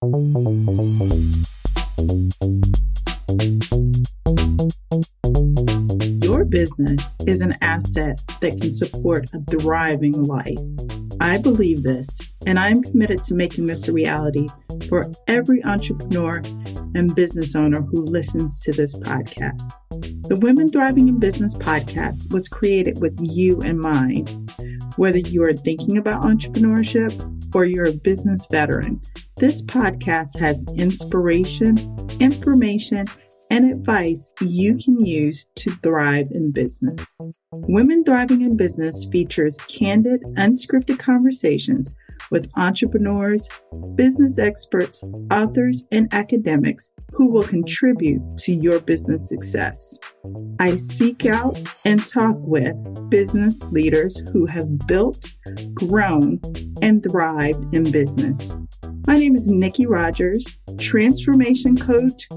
Your business is an asset that can support a thriving life. I believe this, and I am committed to making this a reality for every entrepreneur and business owner who listens to this podcast. The Women Thriving in Business podcast was created with you in mind. Whether you are thinking about entrepreneurship or you're a business veteran, this podcast has inspiration, information, and advice you can use to thrive in business. Women Thriving in Business features candid, unscripted conversations with entrepreneurs, business experts, authors, and academics who will contribute to your business success. I seek out and talk with business leaders who have built, grown, and thrived in business. My name is Nikki Rogers, transformation coach,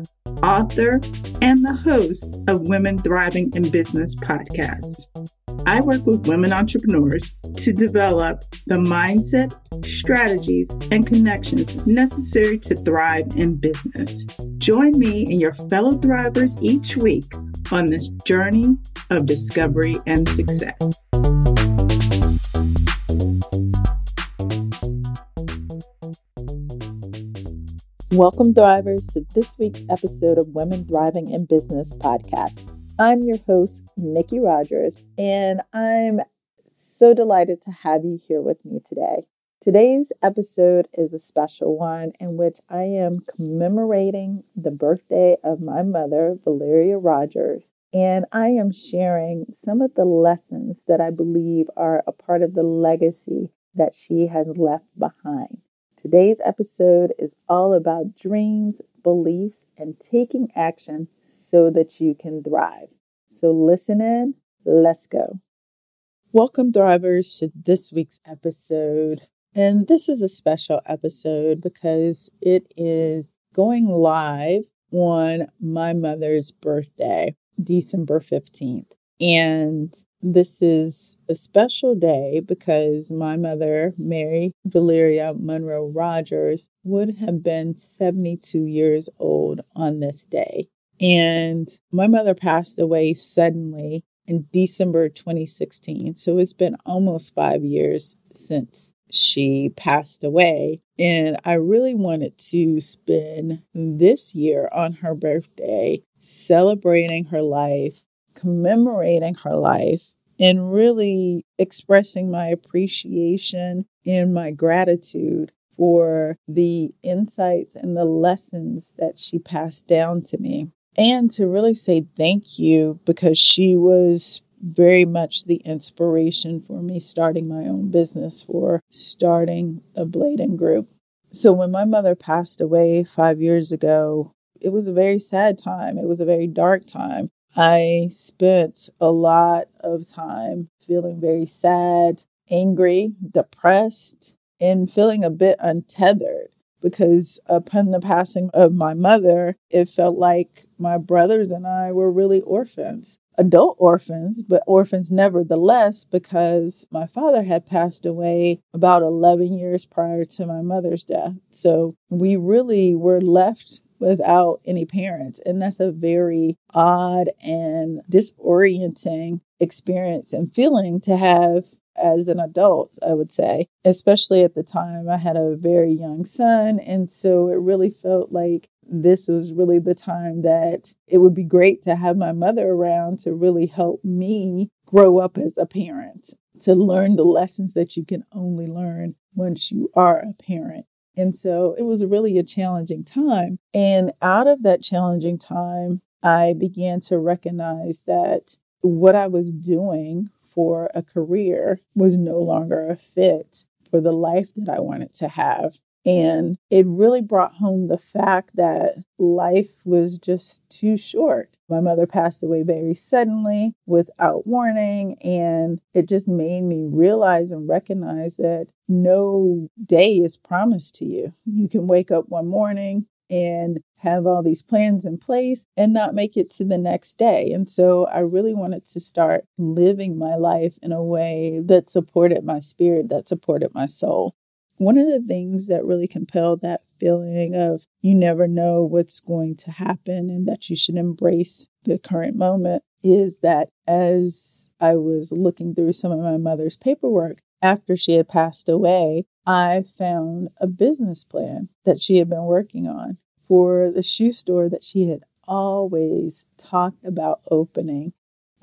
author, and the host of Women Thriving in Business podcast. I work with women entrepreneurs to develop the mindset, strategies, and connections necessary to thrive in business. Join me and your fellow thrivers each week on this journey of discovery and success. Welcome, Thrivers, to this week's episode of Women Thriving in Business podcast. I'm your host, Nikki Rogers, and I'm so delighted to have you here with me today. Today's episode is a special one in which I am commemorating the birthday of my mother, Valeria Rogers, and I am sharing some of the lessons that I believe are a part of the legacy that she has left behind. Today's episode is all about dreams, beliefs, and taking action so that you can thrive. So listen in, let's go. Welcome, Thrivers, to this week's episode. And this is a special episode because it is going live on my mother's birthday, December 15th. And this is a special day because my mother, Mary Valeria Monroe Rogers, would have been 72 years old on this day. And my mother passed away suddenly in December 2016. So it's been almost five years since she passed away. And I really wanted to spend this year on her birthday celebrating her life commemorating her life and really expressing my appreciation and my gratitude for the insights and the lessons that she passed down to me. And to really say thank you because she was very much the inspiration for me starting my own business, for starting a blading group. So when my mother passed away five years ago, it was a very sad time. It was a very dark time. I spent a lot of time feeling very sad, angry, depressed, and feeling a bit untethered because upon the passing of my mother, it felt like my brothers and I were really orphans. Adult orphans, but orphans nevertheless, because my father had passed away about 11 years prior to my mother's death. So we really were left without any parents. And that's a very odd and disorienting experience and feeling to have as an adult, I would say, especially at the time I had a very young son. And so it really felt like this was really the time that it would be great to have my mother around to really help me grow up as a parent, to learn the lessons that you can only learn once you are a parent. And so it was really a challenging time. And out of that challenging time, I began to recognize that what I was doing for a career was no longer a fit for the life that I wanted to have. And it really brought home the fact that life was just too short. My mother passed away very suddenly without warning. And it just made me realize and recognize that no day is promised to you. You can wake up one morning and have all these plans in place and not make it to the next day. And so I really wanted to start living my life in a way that supported my spirit, that supported my soul one of the things that really compelled that feeling of you never know what's going to happen and that you should embrace the current moment is that as I was looking through some of my mother's paperwork after she had passed away, I found a business plan that she had been working on for the shoe store that she had always talked about opening.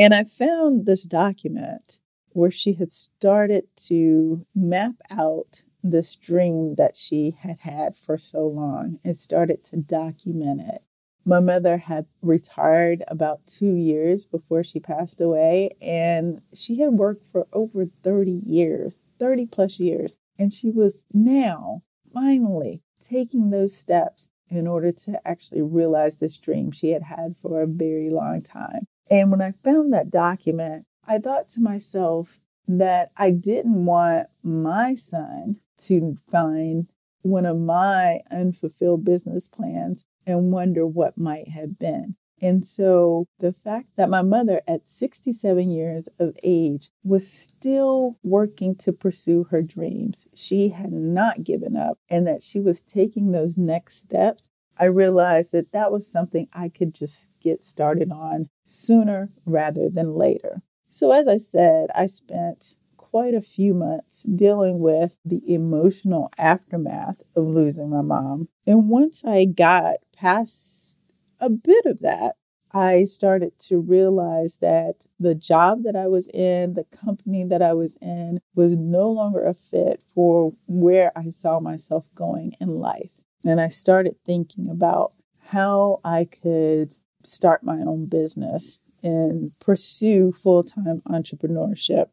And I found this document where she had started to map out this dream that she had had for so long and started to document it. My mother had retired about two years before she passed away, and she had worked for over 30 years, 30 plus years. And she was now finally taking those steps in order to actually realize this dream she had had for a very long time. And when I found that document, I thought to myself that I didn't want my son to find one of my unfulfilled business plans and wonder what might have been. And so the fact that my mother, at 67 years of age, was still working to pursue her dreams, she had not given up, and that she was taking those next steps, I realized that that was something I could just get started on sooner rather than later. So, as I said, I spent quite a few months dealing with the emotional aftermath of losing my mom. And once I got past a bit of that, I started to realize that the job that I was in, the company that I was in, was no longer a fit for where I saw myself going in life. And I started thinking about how I could start my own business and pursue full time entrepreneurship.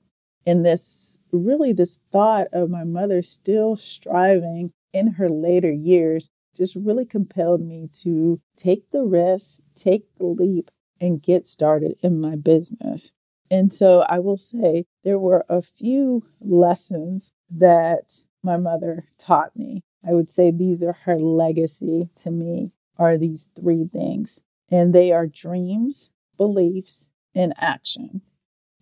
And this really, this thought of my mother still striving in her later years just really compelled me to take the risk, take the leap, and get started in my business. And so I will say there were a few lessons that my mother taught me. I would say these are her legacy to me are these three things. And they are dreams, beliefs, and actions.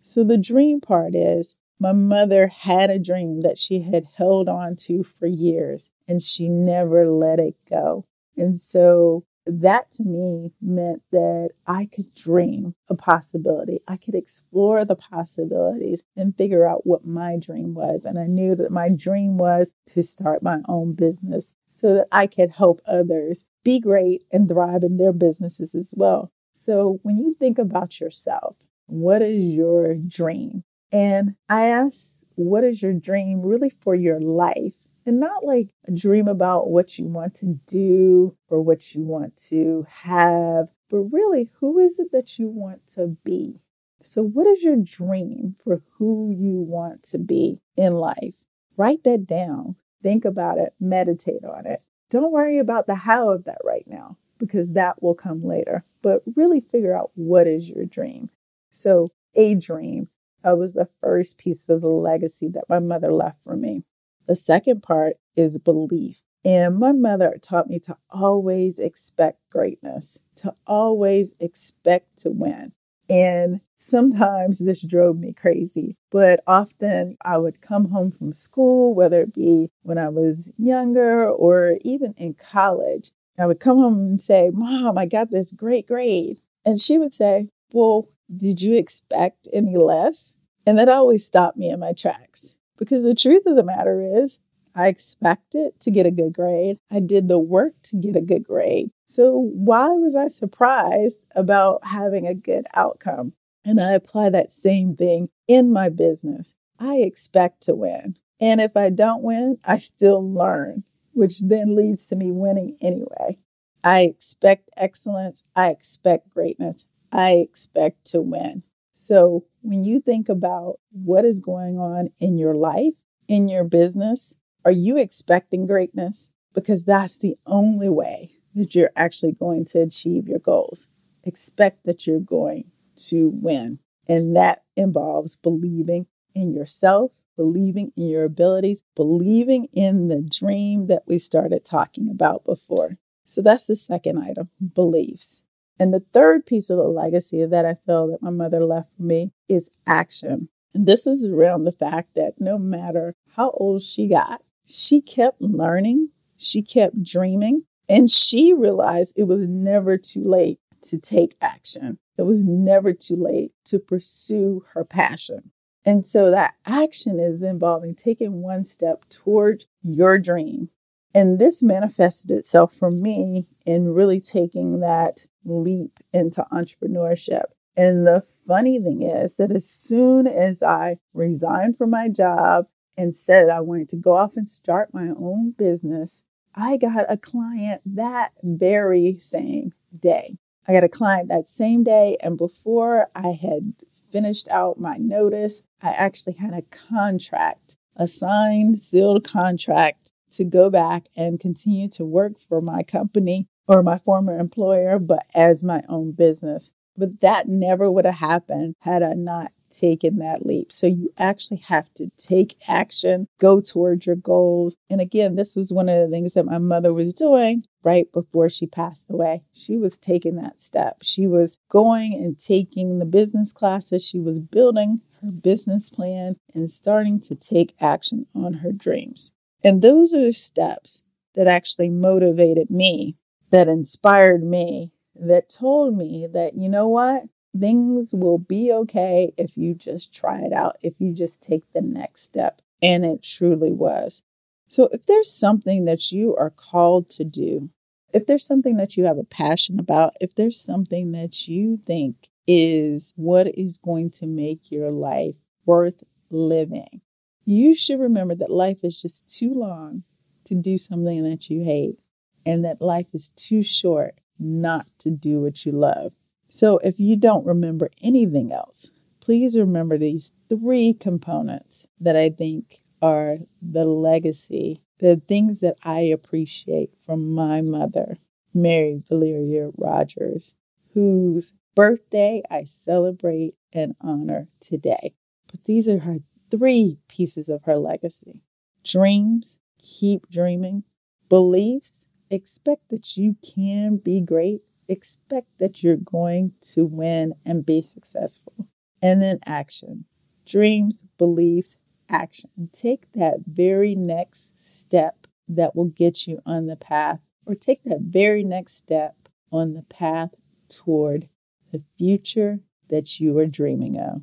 So the dream part is my mother had a dream that she had held on to for years and she never let it go. And so that to me meant that I could dream a possibility. I could explore the possibilities and figure out what my dream was. And I knew that my dream was to start my own business so that I could help others be great and thrive in their businesses as well. So when you think about yourself, what is your dream? And I asked, what is your dream really for your life? And not like a dream about what you want to do or what you want to have, but really, who is it that you want to be? So, what is your dream for who you want to be in life? Write that down. Think about it. Meditate on it. Don't worry about the how of that right now because that will come later. But really figure out what is your dream. So, a dream uh, was the first piece of the legacy that my mother left for me. The second part is belief. And my mother taught me to always expect greatness, to always expect to win. And sometimes this drove me crazy, but often I would come home from school, whether it be when I was younger or even in college. I would come home and say, Mom, I got this great grade. And she would say, Well, did you expect any less? And that always stopped me in my tracks because the truth of the matter is, I expected to get a good grade. I did the work to get a good grade. So why was I surprised about having a good outcome? And I apply that same thing in my business. I expect to win. And if I don't win, I still learn, which then leads to me winning anyway. I expect excellence. I expect greatness. I expect to win. So when you think about what is going on in your life, in your business, are you expecting greatness? Because that's the only way that you're actually going to achieve your goals. Expect that you're going to win. And that involves believing in yourself, believing in your abilities, believing in the dream that we started talking about before. So that's the second item beliefs. And the third piece of the legacy that I feel that my mother left for me is action. And this was around the fact that no matter how old she got, she kept learning, She kept dreaming and she realized it was never too late to take action. It was never too late to pursue her passion. And so that action is involving taking one step toward your dream. And this manifested itself for me in really taking that leap into entrepreneurship. And the funny thing is that as soon as I resigned from my job and said I wanted to go off and start my own business, I got a client that very same day. I got a client that same day, and before I had finished out my notice, I actually had a contract, a signed, sealed contract to go back and continue to work for my company or my former employer, but as my own business. But that never would have happened had I not taken that leap. So you actually have to take action, go towards your goals. And again, this was one of the things that my mother was doing right before she passed away. She was taking that step. She was going and taking the business classes. She was building her business plan and starting to take action on her dreams. And those are the steps that actually motivated me, that inspired me, that told me that, you know what? Things will be okay if you just try it out, if you just take the next step. And it truly was. So, if there's something that you are called to do, if there's something that you have a passion about, if there's something that you think is what is going to make your life worth living, you should remember that life is just too long to do something that you hate, and that life is too short not to do what you love. So if you don't remember anything else, please remember these three components that I think are the legacy, the things that I appreciate from my mother, Mary Valeria Rogers, whose birthday I celebrate and honor today. But these are her three pieces of her legacy. Dreams, keep dreaming, beliefs, expect that you can be great expect that you're going to win and be successful. And then action dreams, beliefs, action. Take that very next step that will get you on the path, or take that very next step on the path toward the future that you are dreaming of.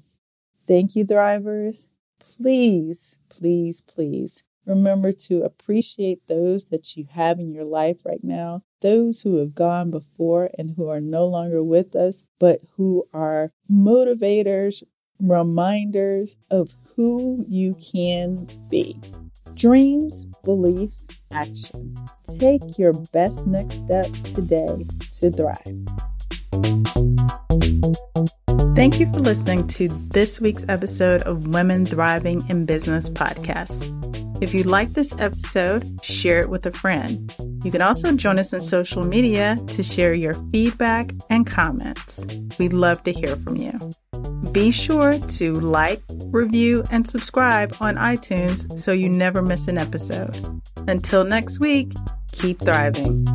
Thank you, Thrivers. Please, please, please remember to appreciate those that you have in your life right now those who have gone before and who are no longer with us, but who are motivators, reminders of who you can be. Dreams, belief, action. Take your best next step today to thrive. Thank you for listening to this week's episode of Women Thriving in Business podcast. If you like this episode, share it with a friend. You can also join us on social media to share your feedback and comments. We'd love to hear from you. Be sure to like, review, and subscribe on iTunes so you never miss an episode. Until next week, keep thriving.